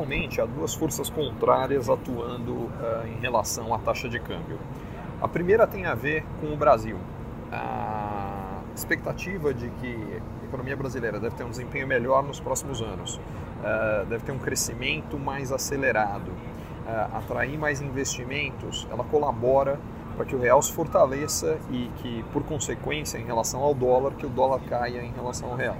atualmente há duas forças contrárias atuando uh, em relação à taxa de câmbio. A primeira tem a ver com o Brasil. A expectativa de que a economia brasileira deve ter um desempenho melhor nos próximos anos, uh, deve ter um crescimento mais acelerado, uh, atrair mais investimentos, ela colabora para que o real se fortaleça e que, por consequência, em relação ao dólar, que o dólar caia em relação ao real.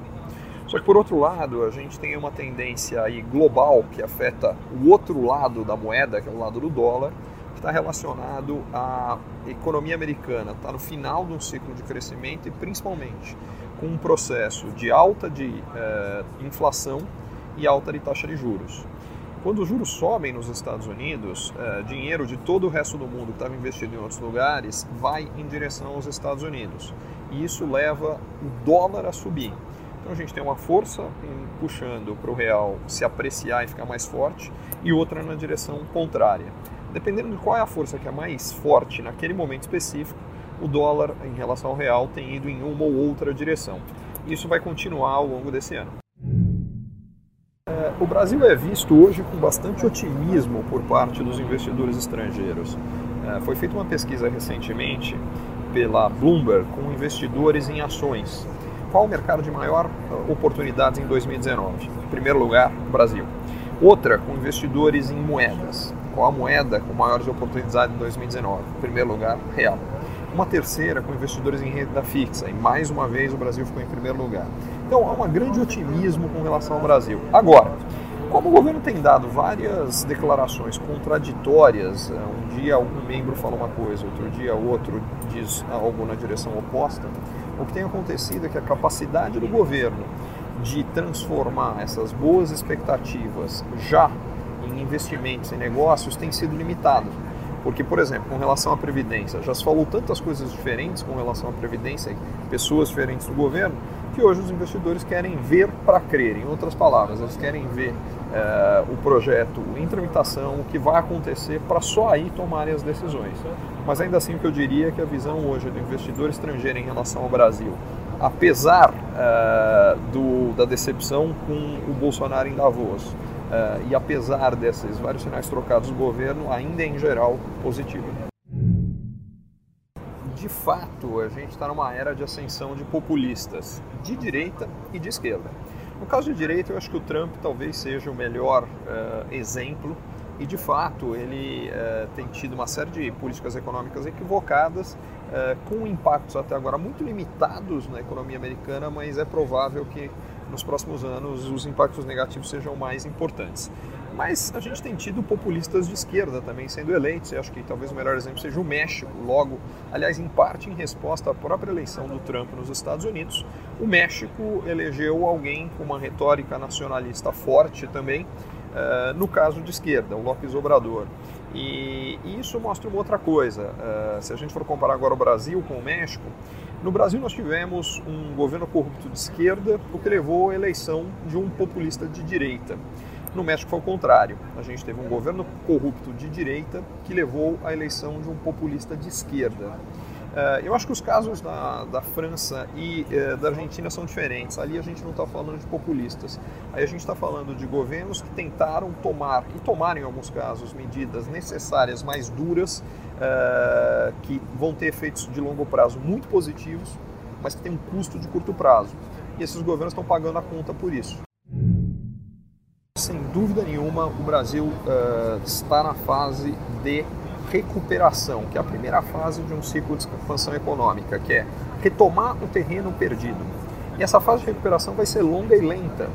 Só que por outro lado, a gente tem uma tendência aí global que afeta o outro lado da moeda, que é o lado do dólar, que está relacionado à economia americana, está no final de um ciclo de crescimento e principalmente com um processo de alta de eh, inflação e alta de taxa de juros. Quando os juros sobem nos Estados Unidos, eh, dinheiro de todo o resto do mundo que estava investido em outros lugares vai em direção aos Estados Unidos. E isso leva o dólar a subir. Então a gente tem uma força puxando para o real se apreciar e ficar mais forte e outra na direção contrária. Dependendo de qual é a força que é mais forte naquele momento específico, o dólar em relação ao real tem ido em uma ou outra direção. Isso vai continuar ao longo desse ano. É, o Brasil é visto hoje com bastante otimismo por parte dos investidores estrangeiros. É, foi feita uma pesquisa recentemente pela Bloomberg com investidores em ações qual o mercado de maior oportunidades em 2019? Em primeiro lugar, Brasil. Outra, com investidores em moedas. Qual a moeda com maiores oportunidades em 2019? Em primeiro lugar, real. Uma terceira, com investidores em renda fixa. E mais uma vez o Brasil ficou em primeiro lugar. Então há um grande otimismo com relação ao Brasil. Agora, como o governo tem dado várias declarações contraditórias, uh, um dia algum membro fala uma coisa, outro dia outro diz algo na direção oposta, o que tem acontecido é que a capacidade do governo de transformar essas boas expectativas já em investimentos, em negócios, tem sido limitado. Porque, por exemplo, com relação à Previdência, já se falou tantas coisas diferentes com relação à Previdência, pessoas diferentes do governo, que hoje os investidores querem ver para crer. Em outras palavras, eles querem ver é, o projeto em tramitação, o que vai acontecer, para só aí tomarem as decisões. Mas ainda assim, o que eu diria é que a visão hoje do investidor estrangeiro em relação ao Brasil, apesar é, do, da decepção com o Bolsonaro em Davos, é, e apesar desses vários sinais trocados do governo, ainda é em geral positivo. De fato, a gente está numa era de ascensão de populistas, de direita e de esquerda. No caso de direita, eu acho que o Trump talvez seja o melhor uh, exemplo e, de fato, ele uh, tem tido uma série de políticas econômicas equivocadas, uh, com impactos até agora muito limitados na economia americana, mas é provável que nos próximos anos os impactos negativos sejam mais importantes. Mas a gente tem tido populistas de esquerda também sendo eleitos, e acho que talvez o melhor exemplo seja o México, logo, aliás, em parte em resposta à própria eleição do Trump nos Estados Unidos, o México elegeu alguém com uma retórica nacionalista forte também, uh, no caso de esquerda, o López Obrador. E, e isso mostra uma outra coisa. Uh, se a gente for comparar agora o Brasil com o México, no Brasil nós tivemos um governo corrupto de esquerda, o que levou à eleição de um populista de direita. No México foi o contrário. A gente teve um governo corrupto de direita que levou à eleição de um populista de esquerda. Uh, eu acho que os casos da, da França e uh, da Argentina são diferentes. Ali a gente não está falando de populistas. Aí a gente está falando de governos que tentaram tomar, e tomaram em alguns casos, medidas necessárias mais duras, uh, que vão ter efeitos de longo prazo muito positivos, mas que têm um custo de curto prazo. E esses governos estão pagando a conta por isso sem dúvida nenhuma, o Brasil uh, está na fase de recuperação, que é a primeira fase de um ciclo de expansão econômica, que é retomar o terreno perdido. E essa fase de recuperação vai ser longa e lenta.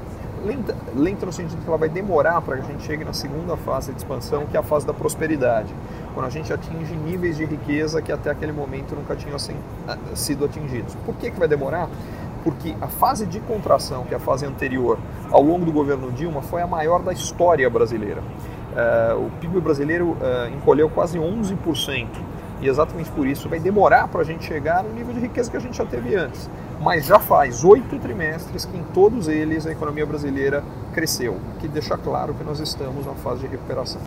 Lenta, lenta no sentido que ela vai demorar para que a gente chegue na segunda fase de expansão, que é a fase da prosperidade, quando a gente atinge níveis de riqueza que até aquele momento nunca tinham assim, sido atingidos. Por que, que vai demorar? Porque a fase de contração, que é a fase anterior ao longo do governo Dilma, foi a maior da história brasileira. Uh, o PIB brasileiro uh, encolheu quase 11%, e exatamente por isso vai demorar para a gente chegar no nível de riqueza que a gente já teve antes. Mas já faz oito trimestres que em todos eles a economia brasileira cresceu, que deixa claro que nós estamos na fase de recuperação.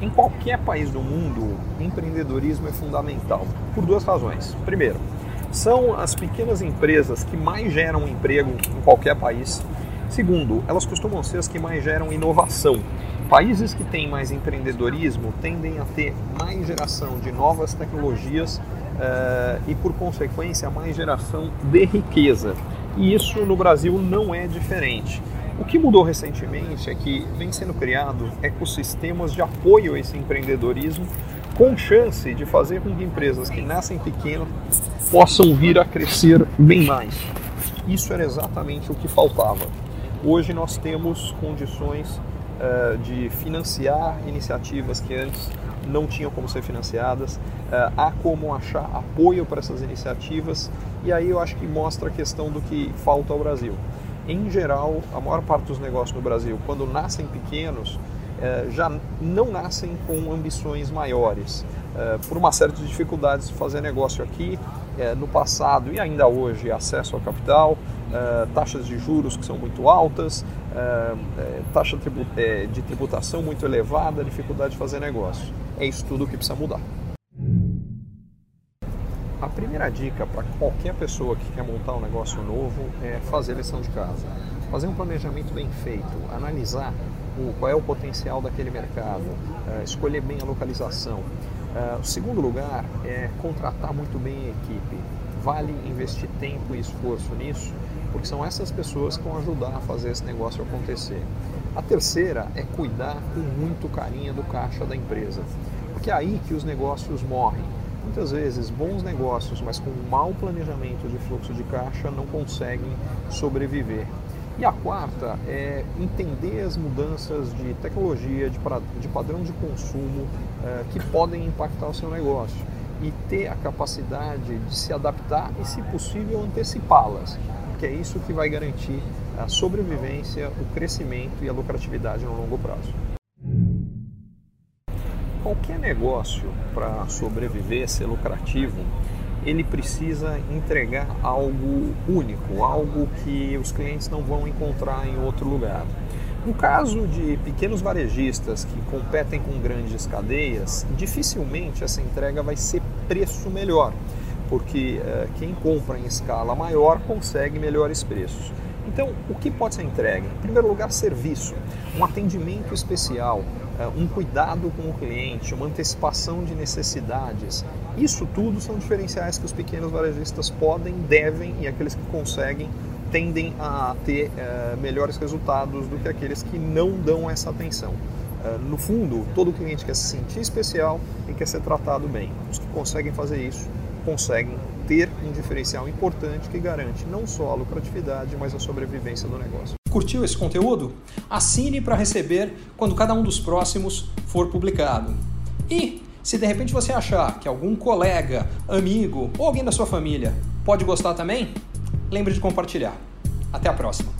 Em qualquer país do mundo, empreendedorismo é fundamental, por duas razões. Primeiro, são as pequenas empresas que mais geram emprego em qualquer país Segundo, elas costumam ser as que mais geram inovação. Países que têm mais empreendedorismo tendem a ter mais geração de novas tecnologias uh, e, por consequência, mais geração de riqueza. E isso no Brasil não é diferente. O que mudou recentemente é que vem sendo criado ecossistemas de apoio a esse empreendedorismo com chance de fazer com que empresas que nascem pequenas possam vir a crescer bem mais. Isso era exatamente o que faltava. Hoje nós temos condições uh, de financiar iniciativas que antes não tinham como ser financiadas, uh, há como achar apoio para essas iniciativas e aí eu acho que mostra a questão do que falta ao Brasil. Em geral, a maior parte dos negócios no Brasil, quando nascem pequenos, já não nascem com ambições maiores. por uma série de dificuldades de fazer negócio aqui, no passado e ainda hoje, acesso ao capital, taxas de juros que são muito altas, taxa de tributação muito elevada, dificuldade de fazer negócio. É isso tudo que precisa mudar. Primeira dica para qualquer pessoa que quer montar um negócio novo é fazer lição de casa. Fazer um planejamento bem feito, analisar o, qual é o potencial daquele mercado, uh, escolher bem a localização. Uh, o segundo lugar é contratar muito bem a equipe. Vale investir tempo e esforço nisso, porque são essas pessoas que vão ajudar a fazer esse negócio acontecer. A terceira é cuidar com muito carinho do caixa da empresa, porque é aí que os negócios morrem. Muitas vezes, bons negócios, mas com mau planejamento de fluxo de caixa, não conseguem sobreviver. E a quarta é entender as mudanças de tecnologia, de, de padrão de consumo eh, que podem impactar o seu negócio e ter a capacidade de se adaptar e, se possível, antecipá-las que é isso que vai garantir a sobrevivência, o crescimento e a lucratividade no longo prazo. Qualquer negócio para sobreviver, ser lucrativo, ele precisa entregar algo único, algo que os clientes não vão encontrar em outro lugar. No caso de pequenos varejistas que competem com grandes cadeias, dificilmente essa entrega vai ser preço melhor porque uh, quem compra em escala maior consegue melhores preços. Então, o que pode ser entregue? Em primeiro lugar, serviço, um atendimento especial, uh, um cuidado com o cliente, uma antecipação de necessidades. Isso tudo são diferenciais que os pequenos varejistas podem, devem e aqueles que conseguem tendem a ter uh, melhores resultados do que aqueles que não dão essa atenção. no fundo, todo cliente quer se sentir especial e quer ser tratado bem. Os que conseguem fazer isso conseguem ter um diferencial importante que garante não só a lucratividade, mas a sobrevivência do negócio. Curtiu esse conteúdo? Assine para receber quando cada um dos próximos for publicado. E se de repente você achar que algum colega, amigo ou alguém da sua família pode gostar também, lembre de compartilhar. Até a próxima!